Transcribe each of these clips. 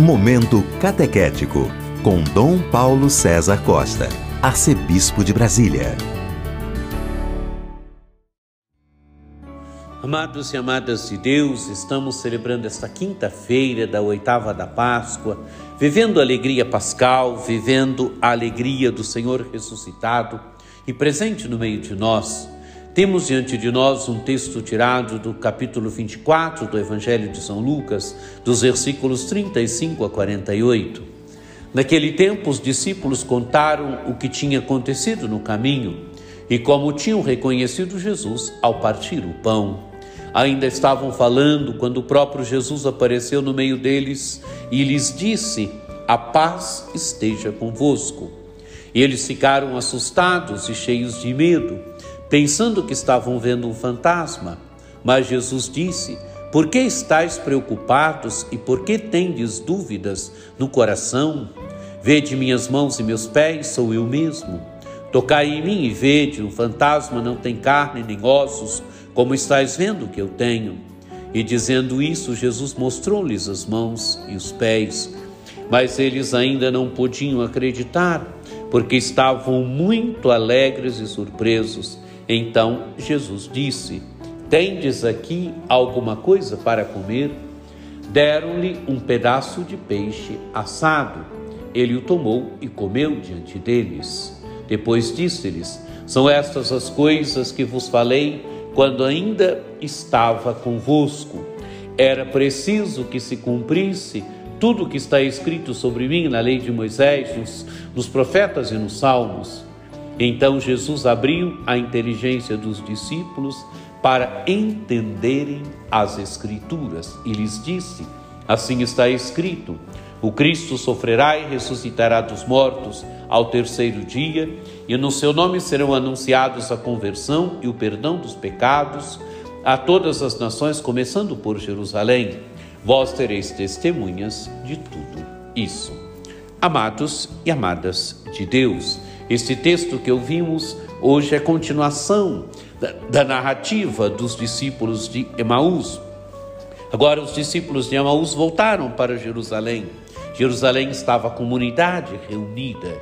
Momento Catequético, com Dom Paulo César Costa, Arcebispo de Brasília. Amados e amadas de Deus, estamos celebrando esta quinta-feira da oitava da Páscoa, vivendo a alegria pascal, vivendo a alegria do Senhor ressuscitado e presente no meio de nós. Temos diante de nós um texto tirado do capítulo 24 do Evangelho de São Lucas, dos versículos 35 a 48. Naquele tempo, os discípulos contaram o que tinha acontecido no caminho e como tinham reconhecido Jesus ao partir o pão. Ainda estavam falando quando o próprio Jesus apareceu no meio deles e lhes disse: A paz esteja convosco. E eles ficaram assustados e cheios de medo pensando que estavam vendo um fantasma. Mas Jesus disse: Por que estáis preocupados e por que tendes dúvidas no coração? Vede minhas mãos e meus pés, sou eu mesmo. Tocai em mim e vede, um fantasma não tem carne nem ossos, como estáis vendo que eu tenho. E dizendo isso, Jesus mostrou-lhes as mãos e os pés. Mas eles ainda não podiam acreditar, porque estavam muito alegres e surpresos. Então Jesus disse: Tendes aqui alguma coisa para comer? Deram-lhe um pedaço de peixe assado. Ele o tomou e comeu diante deles. Depois disse-lhes: São estas as coisas que vos falei quando ainda estava convosco. Era preciso que se cumprisse tudo o que está escrito sobre mim na lei de Moisés, nos, nos profetas e nos salmos. Então Jesus abriu a inteligência dos discípulos para entenderem as Escrituras e lhes disse: Assim está escrito: o Cristo sofrerá e ressuscitará dos mortos ao terceiro dia, e no seu nome serão anunciados a conversão e o perdão dos pecados a todas as nações, começando por Jerusalém. Vós tereis testemunhas de tudo isso. Amados e amadas de Deus, este texto que ouvimos hoje é continuação da, da narrativa dos discípulos de Emaús. Agora, os discípulos de Emaús voltaram para Jerusalém. Jerusalém estava a comunidade reunida.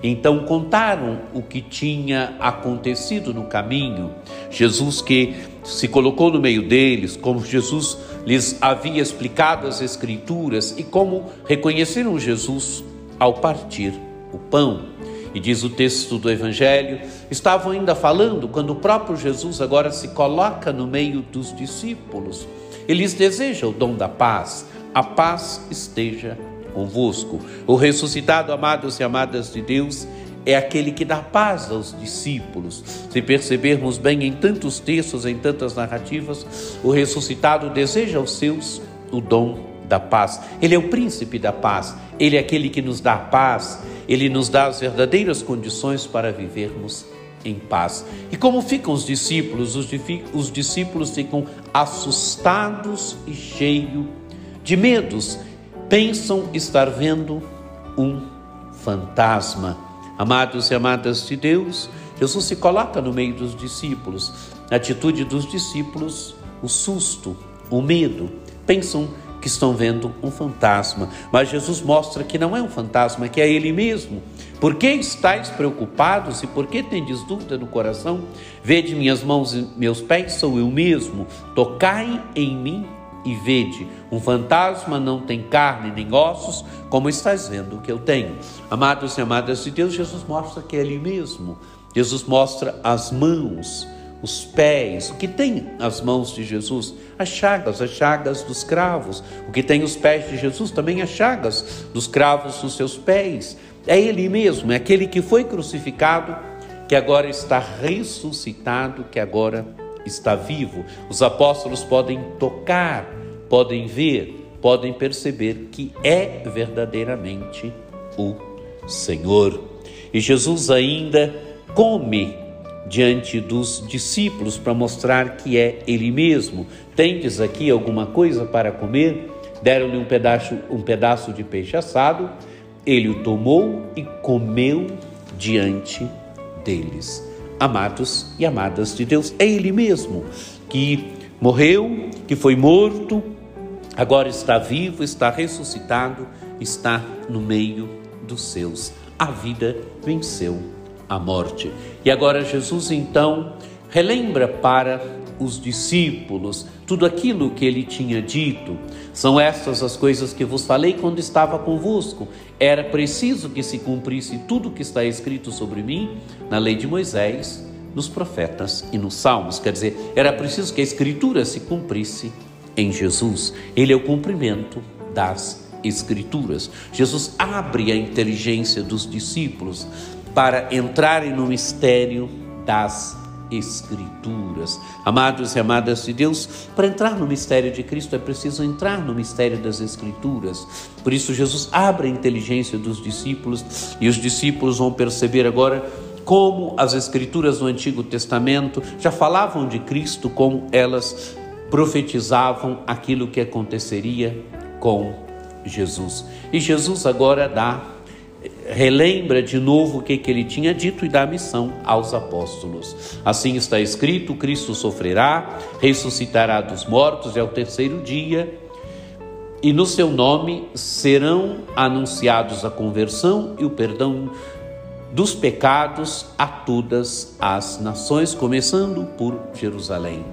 Então contaram o que tinha acontecido no caminho. Jesus que se colocou no meio deles, como Jesus lhes havia explicado as Escrituras e como reconheceram Jesus ao partir o pão. E diz o texto do Evangelho: estavam ainda falando quando o próprio Jesus agora se coloca no meio dos discípulos. Eles desejam o dom da paz. A paz esteja convosco. O ressuscitado, amados e amadas de Deus, é aquele que dá paz aos discípulos. Se percebermos bem em tantos textos, em tantas narrativas, o ressuscitado deseja aos seus o dom da paz. Ele é o príncipe da paz. Ele é aquele que nos dá paz. Ele nos dá as verdadeiras condições para vivermos em paz. E como ficam os discípulos? Os, os discípulos ficam assustados e cheios de medos. Pensam estar vendo um fantasma. Amados e amadas de Deus, Jesus se coloca no meio dos discípulos. A atitude dos discípulos, o susto, o medo. Pensam que estão vendo um fantasma, mas Jesus mostra que não é um fantasma, que é Ele mesmo. Por que estáis preocupados e por que tendes dúvida no coração? Vede minhas mãos e meus pés, sou eu mesmo. Tocai em mim e vede. Um fantasma não tem carne nem ossos, como estás vendo que eu tenho. Amados e amadas de Deus, Jesus mostra que é Ele mesmo. Jesus mostra as mãos os pés, o que tem as mãos de Jesus? As chagas, as chagas dos cravos. O que tem os pés de Jesus também as chagas dos cravos dos seus pés. É Ele mesmo, é aquele que foi crucificado, que agora está ressuscitado, que agora está vivo. Os apóstolos podem tocar, podem ver, podem perceber que é verdadeiramente o Senhor. E Jesus ainda come diante dos discípulos para mostrar que é ele mesmo. Tendes aqui alguma coisa para comer? Deram-lhe um pedaço, um pedaço de peixe assado. Ele o tomou e comeu diante deles. Amados e amadas de Deus, é ele mesmo que morreu, que foi morto, agora está vivo, está ressuscitado, está no meio dos seus. A vida venceu a morte. E agora Jesus então relembra para os discípulos tudo aquilo que ele tinha dito. São estas as coisas que vos falei quando estava convosco. Era preciso que se cumprisse tudo o que está escrito sobre mim na lei de Moisés, nos profetas e nos salmos. Quer dizer, era preciso que a escritura se cumprisse em Jesus. Ele é o cumprimento das escrituras. Jesus abre a inteligência dos discípulos para entrarem no mistério das Escrituras. Amados e amadas de Deus, para entrar no mistério de Cristo é preciso entrar no mistério das Escrituras. Por isso, Jesus abre a inteligência dos discípulos e os discípulos vão perceber agora como as Escrituras do Antigo Testamento já falavam de Cristo, como elas profetizavam aquilo que aconteceria com Jesus. E Jesus agora dá relembra de novo o que, que ele tinha dito e dá missão aos apóstolos. Assim está escrito: Cristo sofrerá, ressuscitará dos mortos e ao terceiro dia, e no seu nome serão anunciados a conversão e o perdão dos pecados a todas as nações, começando por Jerusalém.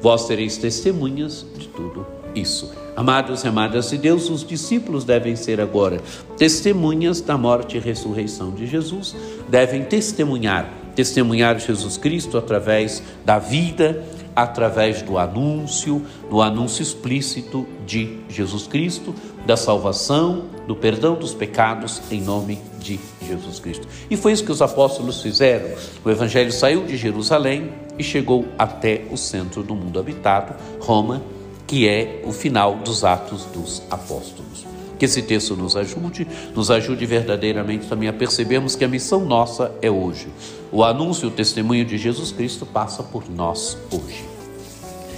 Vós sereis testemunhas de tudo isso. Amados e amadas de Deus, os discípulos devem ser agora testemunhas da morte e ressurreição de Jesus, devem testemunhar, testemunhar Jesus Cristo através da vida, através do anúncio, do anúncio explícito de Jesus Cristo, da salvação, do perdão dos pecados em nome de Jesus Cristo. E foi isso que os apóstolos fizeram. O evangelho saiu de Jerusalém e chegou até o centro do mundo habitado, Roma, que é o final dos Atos dos Apóstolos. Que esse texto nos ajude, nos ajude verdadeiramente também a percebermos que a missão nossa é hoje. O anúncio e o testemunho de Jesus Cristo passa por nós hoje.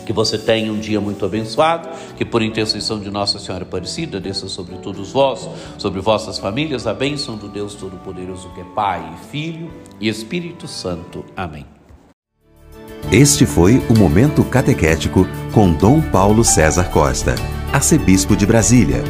Que você tenha um dia muito abençoado, que por intercessão de Nossa Senhora Aparecida desça sobre todos vós, sobre vossas famílias, a bênção do Deus Todo-Poderoso que é Pai, Filho e Espírito Santo. Amém. Este foi o Momento Catequético com Dom Paulo César Costa, arcebispo de Brasília.